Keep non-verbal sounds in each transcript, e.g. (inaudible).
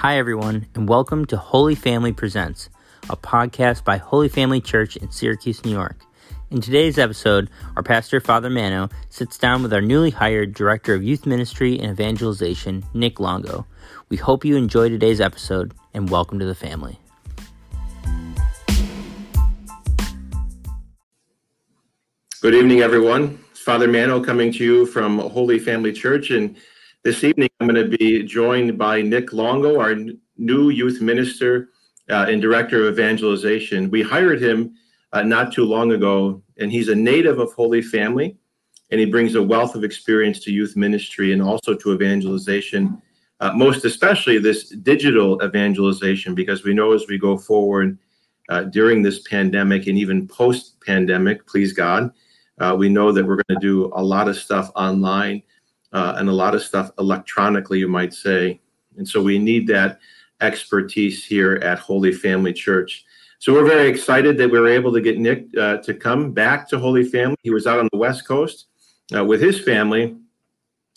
Hi, everyone, and welcome to Holy Family Presents, a podcast by Holy Family Church in Syracuse, New York. In today's episode, our pastor, Father Mano, sits down with our newly hired Director of Youth Ministry and Evangelization, Nick Longo. We hope you enjoy today's episode, and welcome to the family. Good evening, everyone. Father Mano coming to you from Holy Family Church. And this evening, I'm going to be joined by Nick Longo, our new youth minister uh, and director of evangelization. We hired him uh, not too long ago, and he's a native of Holy Family, and he brings a wealth of experience to youth ministry and also to evangelization, uh, most especially this digital evangelization, because we know as we go forward uh, during this pandemic and even post pandemic, please God, uh, we know that we're going to do a lot of stuff online uh, and a lot of stuff electronically, you might say. And so we need that expertise here at Holy Family Church. So we're very excited that we were able to get Nick uh, to come back to Holy Family. He was out on the West Coast uh, with his family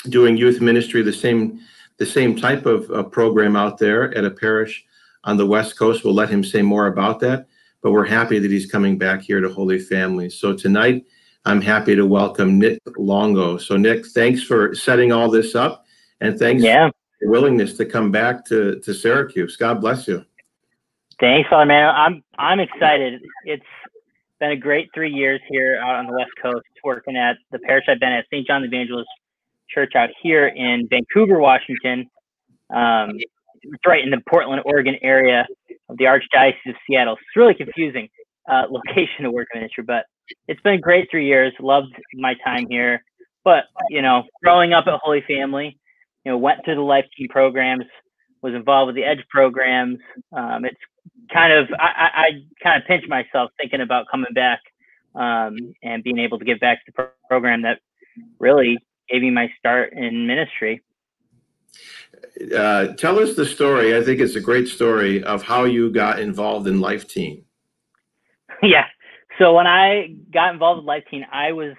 doing youth ministry, the same the same type of uh, program out there at a parish on the West Coast. We'll let him say more about that. But we're happy that he's coming back here to Holy Family. So tonight I'm happy to welcome Nick Longo. So, Nick, thanks for setting all this up, and thanks yeah. for your willingness to come back to, to Syracuse. God bless you. Thanks, Father man. I'm I'm excited. It's been a great three years here out on the West Coast, working at the parish I've been at, St. John the Evangelist Church out here in Vancouver, Washington. Um, it's right in the Portland, Oregon area of the Archdiocese of Seattle. It's really confusing uh, (laughs) location of work ministry, but it's been great three years. Loved my time here. But, you know, growing up at Holy Family, you know, went through the Life Teen programs, was involved with the Edge programs. Um, it's kind of, I, I, I, kind of pinch myself thinking about coming back um, and being able to give back to the program that really gave me my start in ministry. Uh, tell us the story. I think it's a great story of how you got involved in Life Teen. (laughs) yeah. So when I got involved with Life Teen, I was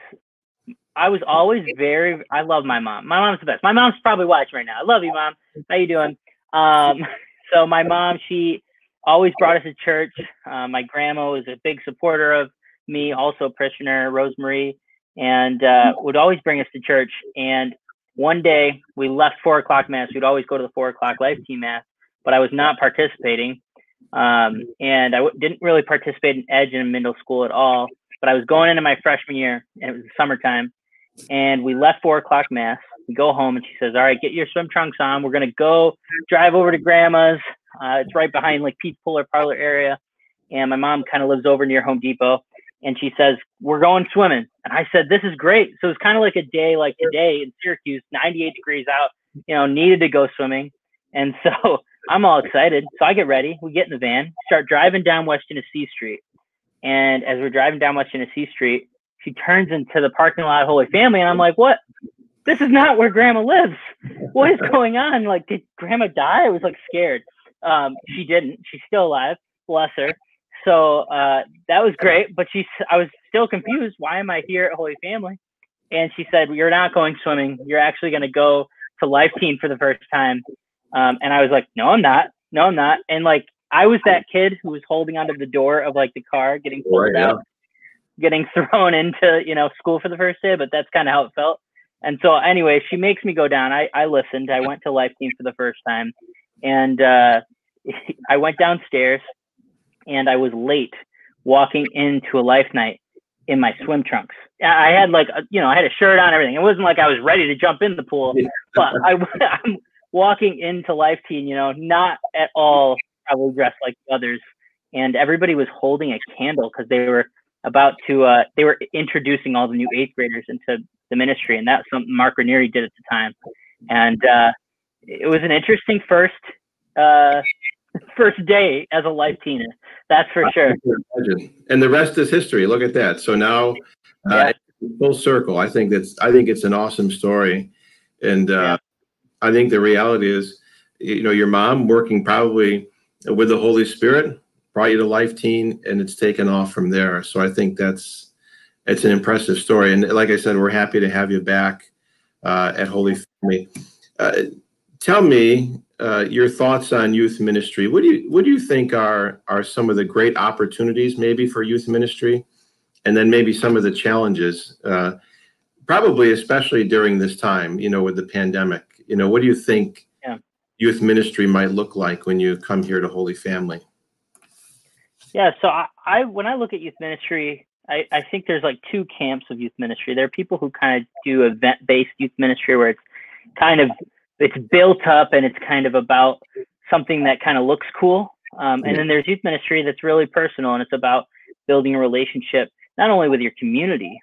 I was always very I love my mom. My mom's the best. My mom's probably watching right now. I love you, mom. How you doing? Um, (laughs) so my mom, she always brought us to church. Uh, my grandma was a big supporter of me, also a parishioner, Rosemary, and uh, would always bring us to church. And one day we left four o'clock mass. We'd always go to the four o'clock Life Teen mass, but I was not participating. Um, and I w- didn't really participate in Edge in middle school at all. But I was going into my freshman year, and it was summertime. And we left four o'clock mass. We go home, and she says, "All right, get your swim trunks on. We're gonna go drive over to Grandma's. Uh, it's right behind like Pete's Polar Parlor area." And my mom kind of lives over near Home Depot. And she says, "We're going swimming." And I said, "This is great." So it's kind of like a day like today in Syracuse, 98 degrees out. You know, needed to go swimming. And (laughs) so I'm all excited. So I get ready. We get in the van, start driving down West Genesee Street. And as we're driving down West Genesee Street, she turns into the parking lot of Holy Family. And I'm like, what? This is not where grandma lives. What is going on? Like, did grandma die? I was like scared. Um, she didn't. She's still alive. Bless her. So uh, that was great. But she's, I was still confused. Why am I here at Holy Family? And she said, You're not going swimming. You're actually going to go to Life Teen for the first time. Um, and I was like, no, I'm not. No, I'm not. And like, I was that kid who was holding onto the door of like the car, getting pulled right, out, yeah. getting (laughs) thrown into, you know, school for the first day, but that's kind of how it felt. And so anyway, she makes me go down. I, I listened. I went to Life Teen for the first time and uh, (laughs) I went downstairs and I was late walking into a life night in my swim trunks. I had like, a, you know, I had a shirt on, everything. It wasn't like I was ready to jump in the pool, but I, (laughs) I'm, walking into Life Teen, you know, not at all probably dressed like others, and everybody was holding a candle because they were about to uh, they were introducing all the new eighth graders into the ministry, and that's something Mark Ranieri did at the time, and uh, it was an interesting first uh, first day as a life teener. That's for sure. And the rest is history. Look at that. So now, uh, yeah. full circle. I think that's I think it's an awesome story, and uh, yeah. I think the reality is, you know, your mom working probably with the Holy Spirit brought you to Life Teen, and it's taken off from there. So I think that's it's an impressive story. And like I said, we're happy to have you back uh, at Holy Family. Uh, tell me, uh, your thoughts on youth ministry. What do you what do you think are are some of the great opportunities maybe for youth ministry, and then maybe some of the challenges, uh, probably especially during this time, you know, with the pandemic. You know, what do you think Yeah. youth ministry might look like when you come here to Holy Family? Yeah, so I, I when I look at youth ministry, I, I think there's like two camps of youth ministry. There are people who kind of do event based youth ministry where it's kind of it's built up and it's kind of about something that kind of looks cool. Um, and then there's youth ministry that's really personal and it's about building a relationship not only with your community,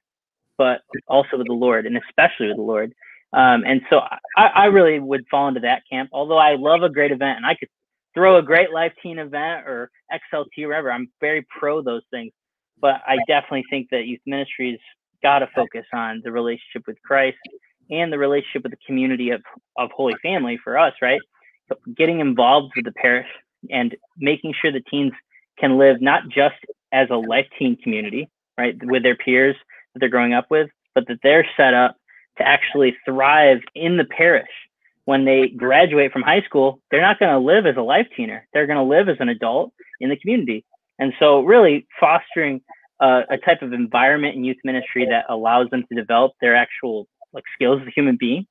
but also with the Lord and especially with the Lord. Um, and so I, I really would fall into that camp. Although I love a great event and I could throw a great Life Teen event or XLT whatever, I'm very pro those things. But I definitely think that youth ministry's got to focus on the relationship with Christ and the relationship with the community of, of Holy Family for us, right? So getting involved with the parish and making sure the teens can live not just as a Life Teen community, right, with their peers that they're growing up with, but that they're set up to actually thrive in the parish. When they graduate from high school, they're not going to live as a life teener. They're going to live as an adult in the community. And so, really fostering uh, a type of environment in youth ministry that allows them to develop their actual like skills as a human being,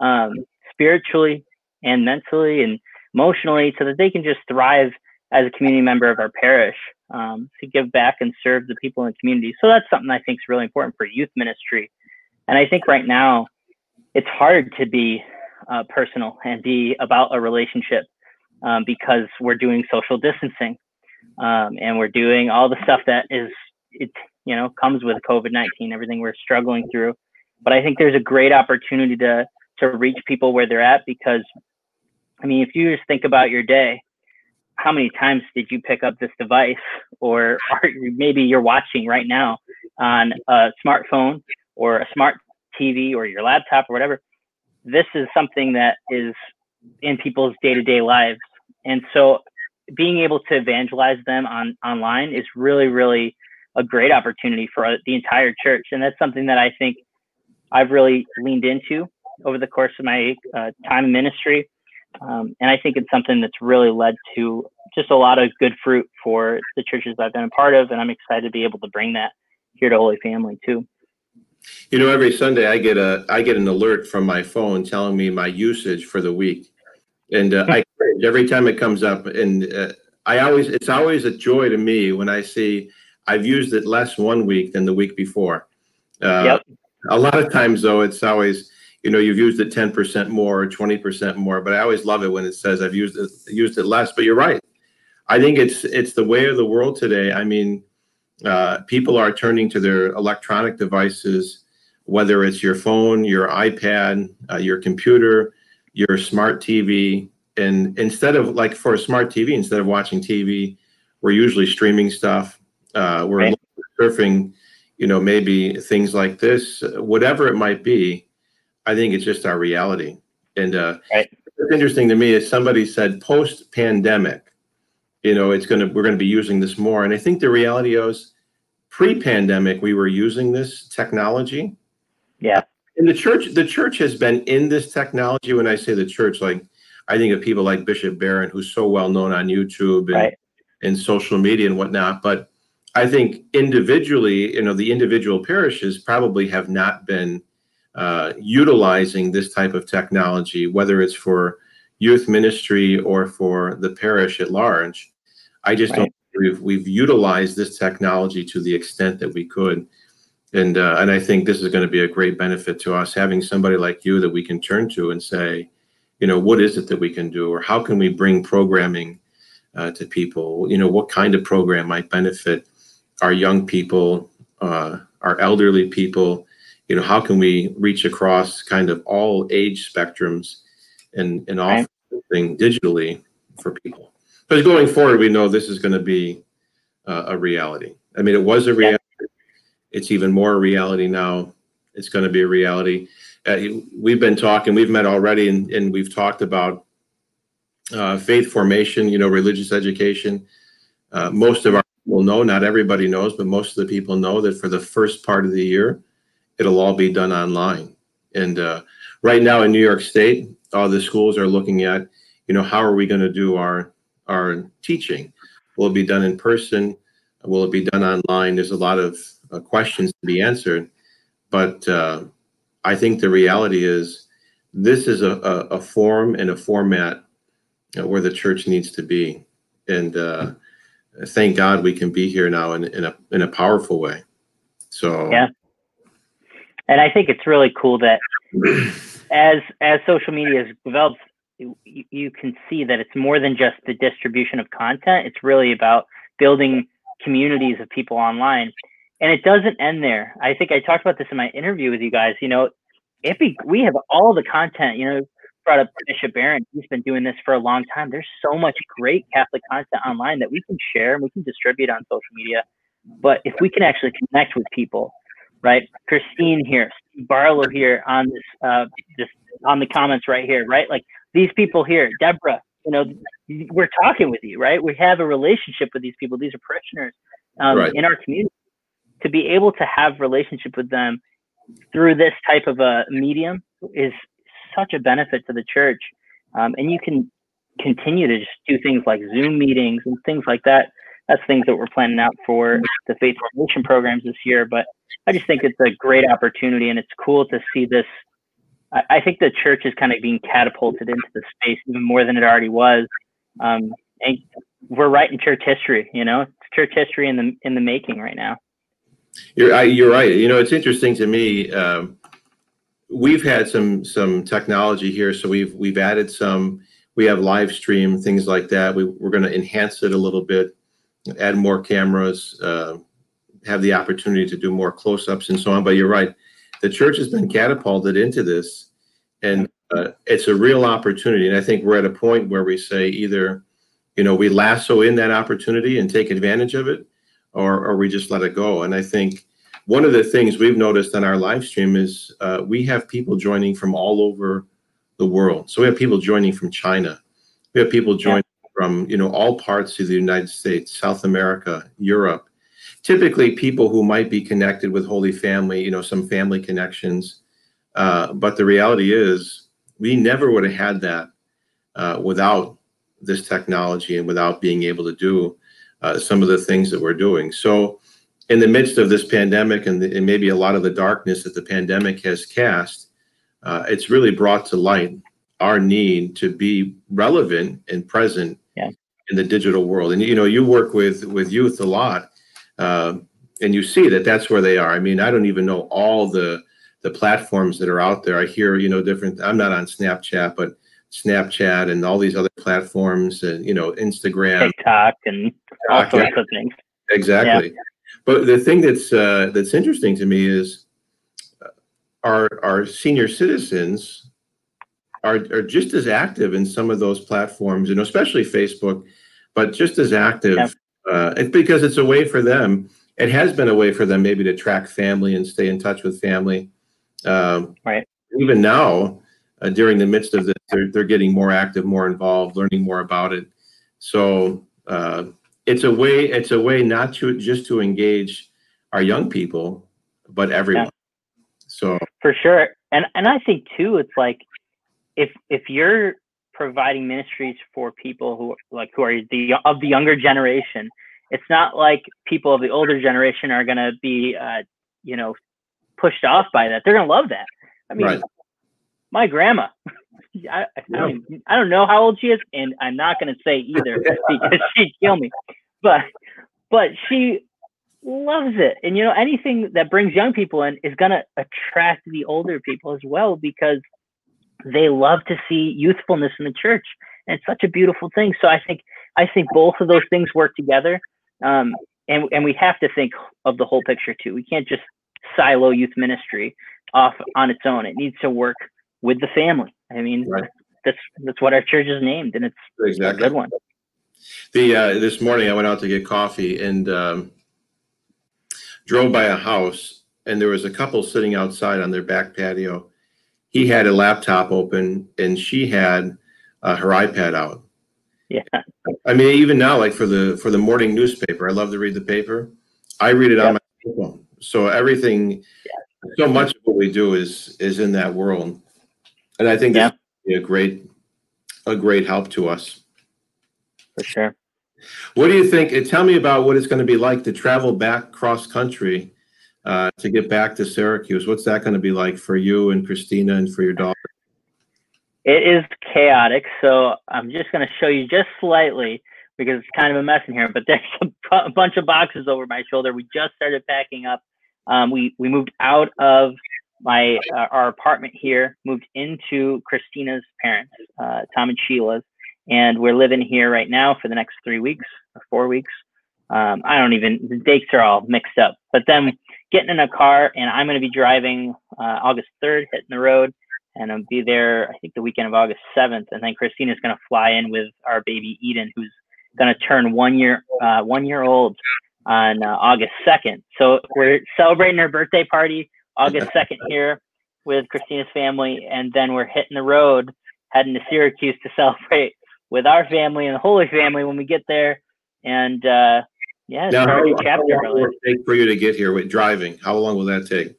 um, spiritually and mentally and emotionally, so that they can just thrive as a community member of our parish um, to give back and serve the people in the community. So that's something I think is really important for youth ministry. And I think right now it's hard to be uh, personal and be about a relationship um, because we're doing social distancing um, and we're doing all the stuff that is it you know comes with COVID-19, everything we're struggling through. But I think there's a great opportunity to to reach people where they're at because I mean, if you just think about your day, how many times did you pick up this device or, or (laughs) maybe you're watching right now on a smartphone or a smart TV or your laptop or whatever? This is something that is in people's day-to-day lives. And so being able to evangelize them on online is really, really a great opportunity for the entire church. And that's something that I think I've really leaned into over the course of my uh, time in ministry. Um, and I think it's something that's really led to just a lot of good fruit for the churches I've been a part of. And I'm excited to be able to bring that here to Holy Family too. You know, every Sunday I get a I get an alert from my phone telling me my usage for the week, and uh, I every time it comes up, and uh, I always it's always a joy to me when I see I've used it less one week than the week before. Uh, Yep. A lot of times, though, it's always you know you've used it ten percent more or twenty percent more, but I always love it when it says I've used it used it less. But you're right. I think it's it's the way of the world today. I mean, uh, people are turning to their electronic devices, whether it's your phone, your iPad, uh, your computer, your smart TV, and instead of like for a smart TV, instead of watching TV, we're usually streaming stuff. Uh, we're Right. surfing, you know, maybe things like this, whatever it might be. I think it's just our reality. And uh, Right. what's interesting to me is somebody said post pandemic, you know, it's going to, we're going to be using this more. And I think the reality is pre pandemic, we were using this technology. Yeah. And the church, the church has been in this technology. When I say the church, like I think of people like Bishop Barron, who's so well known on YouTube and, Right. and social media and whatnot. But I think individually, you know, the individual parishes probably have not been uh, utilizing this type of technology, whether it's for youth ministry or for the parish at large. I just Right. don't think we've, we've utilized this technology to the extent that we could. And, uh, and I think this is going to be a great benefit to us having somebody like you that we can turn to and say, you know, what is it that we can do, or how can we bring programming uh, to people? You know, what kind of program might benefit our young people, uh, our elderly people? You know, how can we reach across kind of all age spectrums and and Right. offer something digitally for people? Because going forward, we know this is going to be uh, a reality. I mean, it was a Yeah. reality. It's even more a reality now. It's going to be a reality. Uh, we've been talking, we've met already, and, and we've talked about uh, faith formation, you know, religious education. Uh, most of our people know, not everybody knows, but most of the people know that for the first part of the year, it'll all be done online. And uh, right now in New York State, all the schools are looking at you know, how are we going to do our our teaching? Will it be done in person? Will it be done online? There's a lot of uh, questions to be answered, but uh, I think the reality is this is a, a, a form and a format where the church needs to be, and uh, thank God we can be here now in, in a in a powerful way. So yeah, and I think it's really cool that as as social media has developed, you, can see that it's more than just the distribution of content. It's really about building communities of people online, and it doesn't end there. I think I talked about this in my interview with you guys. You know, if we, we have all the content, you know, brought up Bishop Barron. He's been doing this for a long time. There's so much great Catholic content online that we can share and we can distribute on social media. But if we can actually connect with people, right? Christine here, Barlow here on this, uh, this on the comments right here, right? Like these people here, Deborah, you know, we're talking with you, right? We have a relationship with these people. These are parishioners um, right. in our community. To be able to have relationship with them through this type of a medium is such a benefit to the church. Um, and you can continue to just do things like Zoom meetings and things like that. That's things that we're planning out for the faith formation programs this year. But I just think it's a great opportunity and it's cool to see this. I, I think the church is kind of being catapulted into the space even more than it already was. Um, and we're writing church history, you know, it's church history in the in the making right now. You're you're right. You know, it's interesting to me. Um, we've had some some technology here, so we've we've added some. We have live stream things like that. We, we're going to enhance it a little bit, add more cameras, uh, have the opportunity to do more close-ups and so on. But you're right, the church has been catapulted into this, and uh, it's a real opportunity. And I think we're at a point where we say either, you know, we lasso in that opportunity and take advantage of it, or or we just let it go. And I think one of the things we've noticed on our live stream is uh, we have people joining from all over the world. So we have people joining from China. We have people joining yeah. from you know all parts of the United States, South America, Europe. Typically, people who might be connected with Holy Family, you know, some family connections. Uh, but the reality is, we never would have had that uh, without this technology and without being able to do uh, some of the things that we're doing. So in the midst of this pandemic and, the, and, maybe a lot of the darkness that the pandemic has cast, uh, it's really brought to light our need to be relevant and present yeah. in the digital world. And you know, you work with with youth a lot, uh, and you see that that's where they are. I mean, I don't even know all the the platforms that are out there. I hear you know different. I'm not on Snapchat, but Snapchat and all these other platforms, and you know, Instagram, TikTok, and all sorts yeah. of things. Exactly. Yeah but the thing that's uh, that's interesting to me is uh, our our senior citizens are are just as active in some of those platforms, and especially Facebook, but just as active yeah. Uh, it's because it's a way for them. It has been a way for them maybe to track family and stay in touch with family. Um, right. Even now, uh, during the midst of this, they're, they're getting more active, more involved, learning more about it. So uh, it's a way it's a way not to just to engage our young people but everyone yeah. so for sure and and i think too it's like if if you're providing ministries for people who like who are the of the younger generation. It's not like people of the older generation are going to be uh, you know pushed off by that. They're going to love that. I mean right. my grandma (laughs) I, I, don't, I don't know how old she is, and I'm not going to say either (laughs) because she'd kill me. But but she loves it, and you know anything that brings young people in is going to attract the older people as well because they love to see youthfulness in the church, and it's such a beautiful thing. So I think I think both of those things work together, um, and and we have to think of the whole picture too. We can't just silo youth ministry off on its own. It needs to work with the family. I mean, right. that's that's what our church is named, and it's exactly. a good one. The uh, this morning I went out to get coffee and um, drove by a house, and there was a couple sitting outside on their back patio. He had a laptop open, and she had uh, her iPad out. Yeah. I mean, even now, like for the for the morning newspaper, I love to read the paper. I read it on my phone. So everything, yeah. so much of what we do is is in that world and I think yeah. a great a great help to us. For sure. What do you think? Tell me about what it's going to be like to travel back cross country uh, to get back to Syracuse. What's that going to be like for you and Christina and for your daughter? It is chaotic. So I'm just going to show you just slightly because it's kind of a mess in here. But (laughs) there's a, bunch of boxes over my shoulder. We just started packing up. Um, we we moved out of my uh, our apartment here, moved into Christina's parents, uh, Tom and Sheila's, and we're living here right now for the next three weeks or four weeks. Um, I don't even the dates are all mixed up. But then getting in a car, and I'm going to be driving uh, August 3rd, hitting the road, and I'll be there. I think the weekend of August 7th, and then Christina's going to fly in with our baby Eden, who's going to turn one year uh, one year old on uh, August 2nd. So we're celebrating her birthday party August (laughs) 2nd here with Christina's family, and then we're hitting the road, heading to Syracuse to (laughs) celebrate with our family and the Holy Family when we get there. And uh, yeah, now, how, chapter, how long will it take for you to get here with driving? How long will that take?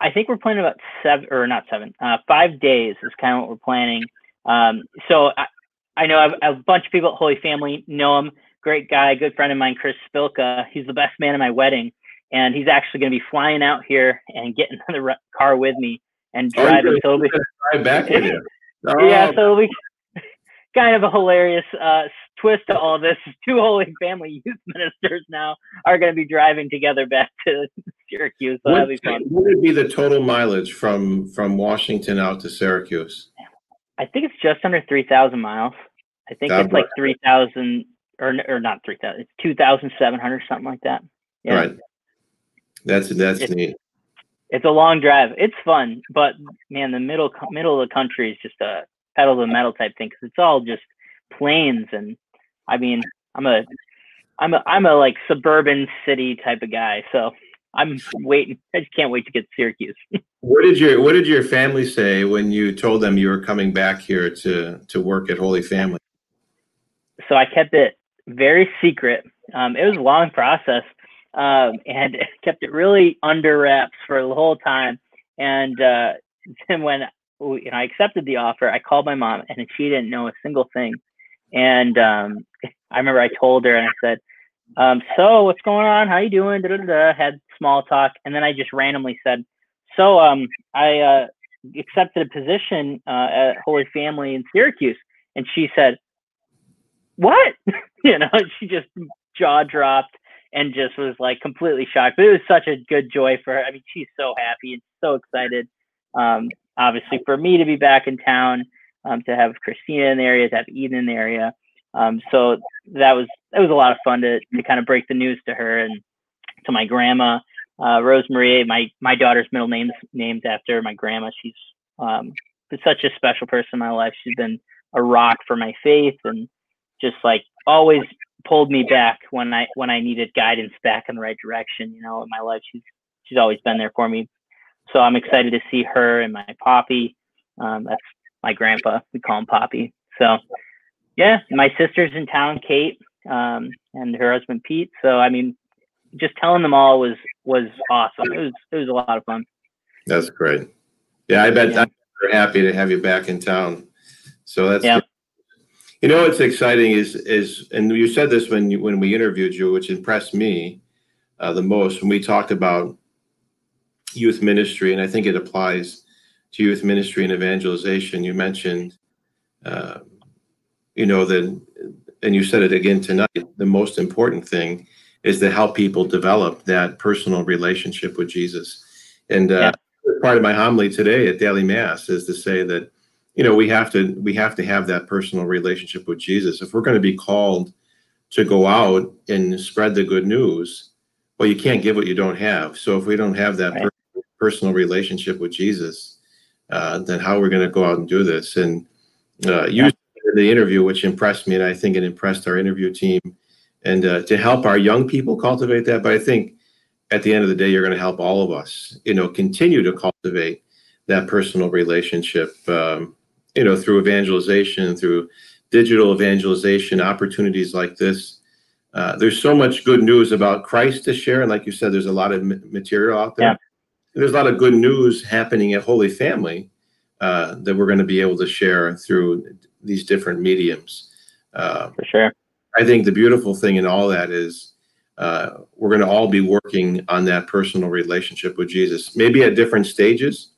I think we're planning about seven or not seven, uh, five days is kind of what we're planning. Um, so I, I know I've, a bunch of people at Holy Family know him. Great guy, good friend of mine, Chris Spilka. He's the best man at my wedding, and he's actually going to be flying out here and getting in the car with me and oh, driving. Oh, so be, drive back with you. (laughs) Oh. Yeah, so it'll be (laughs) kind of a hilarious uh, twist to all this. (laughs) Two Holy Family (laughs) youth ministers now are going to be driving together back to (laughs) Syracuse. So what, what would be the total mileage from from Washington out to Syracuse? I think it's just under three thousand miles. I think God it's like three thousand or or not three thousand. It's two thousand seven hundred something like that. Yeah. Right. That's that's it's, neat. It's a long drive. It's fun, but man, the middle middle of the country is just a pedal to the metal type thing because it's all just plains and I mean I'm a I'm a I'm a like suburban city type of guy, so I'm waiting. I just can't wait to get to Syracuse. (laughs) what did your What did your family say when you told them you were coming back here to to work at Holy Family? So I kept it very secret. Um, it was a long process, um, and (laughs) kept it really under wraps for the whole time. And uh, (laughs) then when you know, I accepted the offer, I called my mom, and she didn't know a single thing. And um, (laughs) I remember I told her, and I said, um, "So what's going on? How you doing?" Da, da, da, Had small talk, and then I just randomly said, "So um, I uh, accepted a position uh, at Holy Family in Syracuse," and she said, "What?" (laughs) you know, she just jaw dropped and just was like completely shocked. But it was such a good joy for her. I mean, she's so happy and so excited. Um, obviously, for me to be back in town, um, to have Christina in the area, to have Eden in the area. Um, so that was that was a lot of fun to to kind of break the news to her and to my grandma, uh, Rosemarie. My my daughter's middle name's named after my grandma. She's um, such a special person in my life. She's been a rock for my faith and just like always pulled me back when I when I needed guidance back in the right direction. You know, in my life, she's she's always been there for me. So I'm excited to see her and my poppy. Um, that's my grandpa. We call him Poppy. So yeah, my sister's in town, Kate, um, and her husband Pete. So I mean, just telling them all was was awesome. It was it was a lot of fun. That's great. Yeah, I bet yeah. I'm happy to have you back in town. So that's yeah. You know what's exciting is is and you said this when you, when we interviewed you, which impressed me uh, the most when we talked about youth ministry, and I think it applies to youth ministry and evangelization. You mentioned, uh, you know, that, and you said it again tonight. The most important thing is to help people develop that personal relationship with Jesus. And uh, yeah. part of my homily today at daily mass is to say that you know we have to we have to have that personal relationship with jesus if we're going to be called to go out and spread the good news well you can't give what you don't have so if we don't have that right. per- personal relationship with jesus uh, then how we're we going to go out and do this and uh, you the interview which impressed me and i think it impressed our interview team and uh, to help our young people cultivate that but i think at the end of the day you're going to help all of us you know continue to cultivate that personal relationship um, you know, through evangelization, through digital evangelization, opportunities like this. Uh, there's so much good news about Christ to share, and like you said, there's a lot of material out there. Yeah. There's a lot of good news happening at Holy Family uh, that we're going to be able to share through these different mediums. Uh, For sure. I think the beautiful thing in all that is uh, we're going to all be working on that personal relationship with Jesus, maybe at different stages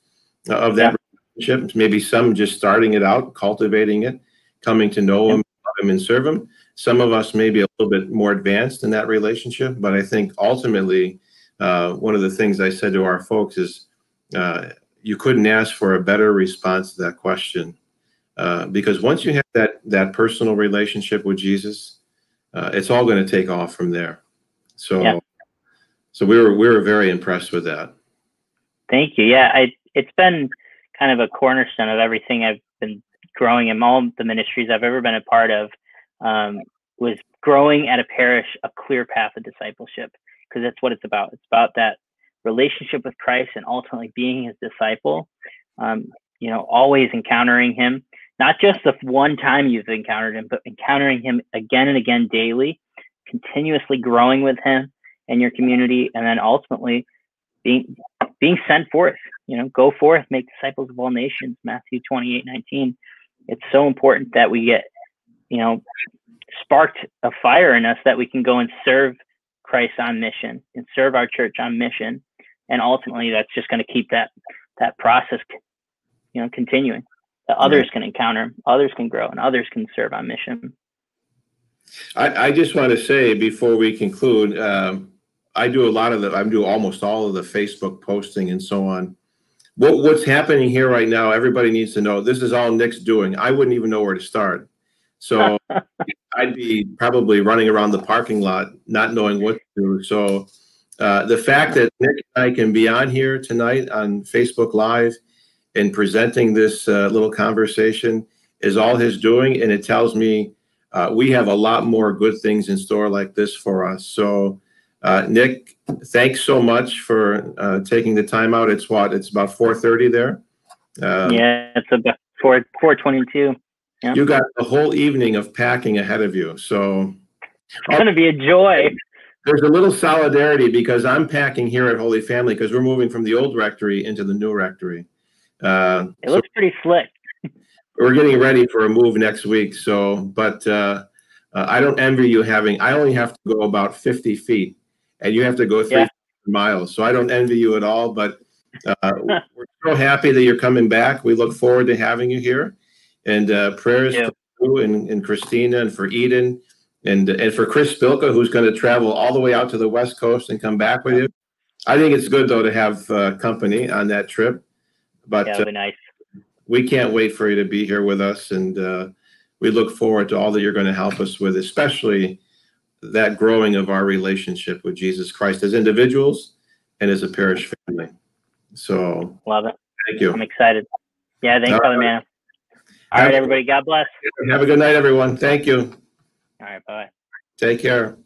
of that relationship. Maybe some just starting it out, cultivating it, coming to know Yeah. Him, love Him, and serve Him. Some of us may be a little bit more advanced in that relationship, but I think ultimately, uh, one of the things I said to our folks is, uh, you couldn't ask for a better response to that question, uh, because once you have that that personal relationship with Jesus, uh, it's all going to take off from there. So, Yeah. so we were we were very impressed with that. Thank you. Yeah, I, it's been kind of a cornerstone of everything I've been growing in all the ministries I've ever been a part of. Um, was growing at a parish a clear path of discipleship because that's what it's about. It's about that relationship with Christ and ultimately being His disciple. Um, you know, always encountering Him, not just the one time you've encountered Him, but encountering Him again and again daily, continuously growing with Him in your community, and then ultimately being being sent forth you know go forth make disciples of all nations matthew 28 19 it's so important that we get you know sparked a fire in us that we can go and serve christ on mission and serve our church on mission and ultimately that's just going to keep that that process you know continuing that others can encounter others can grow and others can serve on mission I, I just want to say before we conclude, um, I do a lot of the, I do almost all of the Facebook posting and so on. What, what's happening here right now, everybody needs to know, this is all Nick's doing. I wouldn't even know where to start. So (laughs) I'd be probably running around the parking lot, not knowing what to do. So uh, the fact that Nick and I can be on here tonight on Facebook Live and presenting this uh, little conversation is all his doing. And it tells me uh, we have a lot more good things in store like this for us. So, uh, Nick, thanks so much for uh, taking the time out. It's what it's about four thirty there. Um, yeah it's about 4 422 yeah. You got the whole evening of packing ahead of you. So it's going to be a joy there's a little solidarity because I'm packing here at Holy Family because we're moving from the old rectory into the new rectory. Uh, it so looks pretty slick we're getting ready for a move next week. So, but uh, uh, I don't envy you having. I only have to go about 50 feet, and you have to go three Yeah. miles. So I don't envy you at all. But uh, (laughs) we're so happy that you're coming back. We look forward to having you here, and uh, prayers Yeah. for you and, and Christina and for Eden. And, and for Chris Spilka, who's going to travel all the way out to the West Coast and come back with you. I think it's good, though, to have uh, company on that trip. But yeah uh, nice we can't wait for you to be here with us and uh, we look forward to all that you're going to help us with especially that growing of our relationship with jesus christ as individuals and as a parish family so love it thank you i'm excited yeah thanks brother right. man all right everybody god bless. Have a good night everyone. Thank you. All right bye take care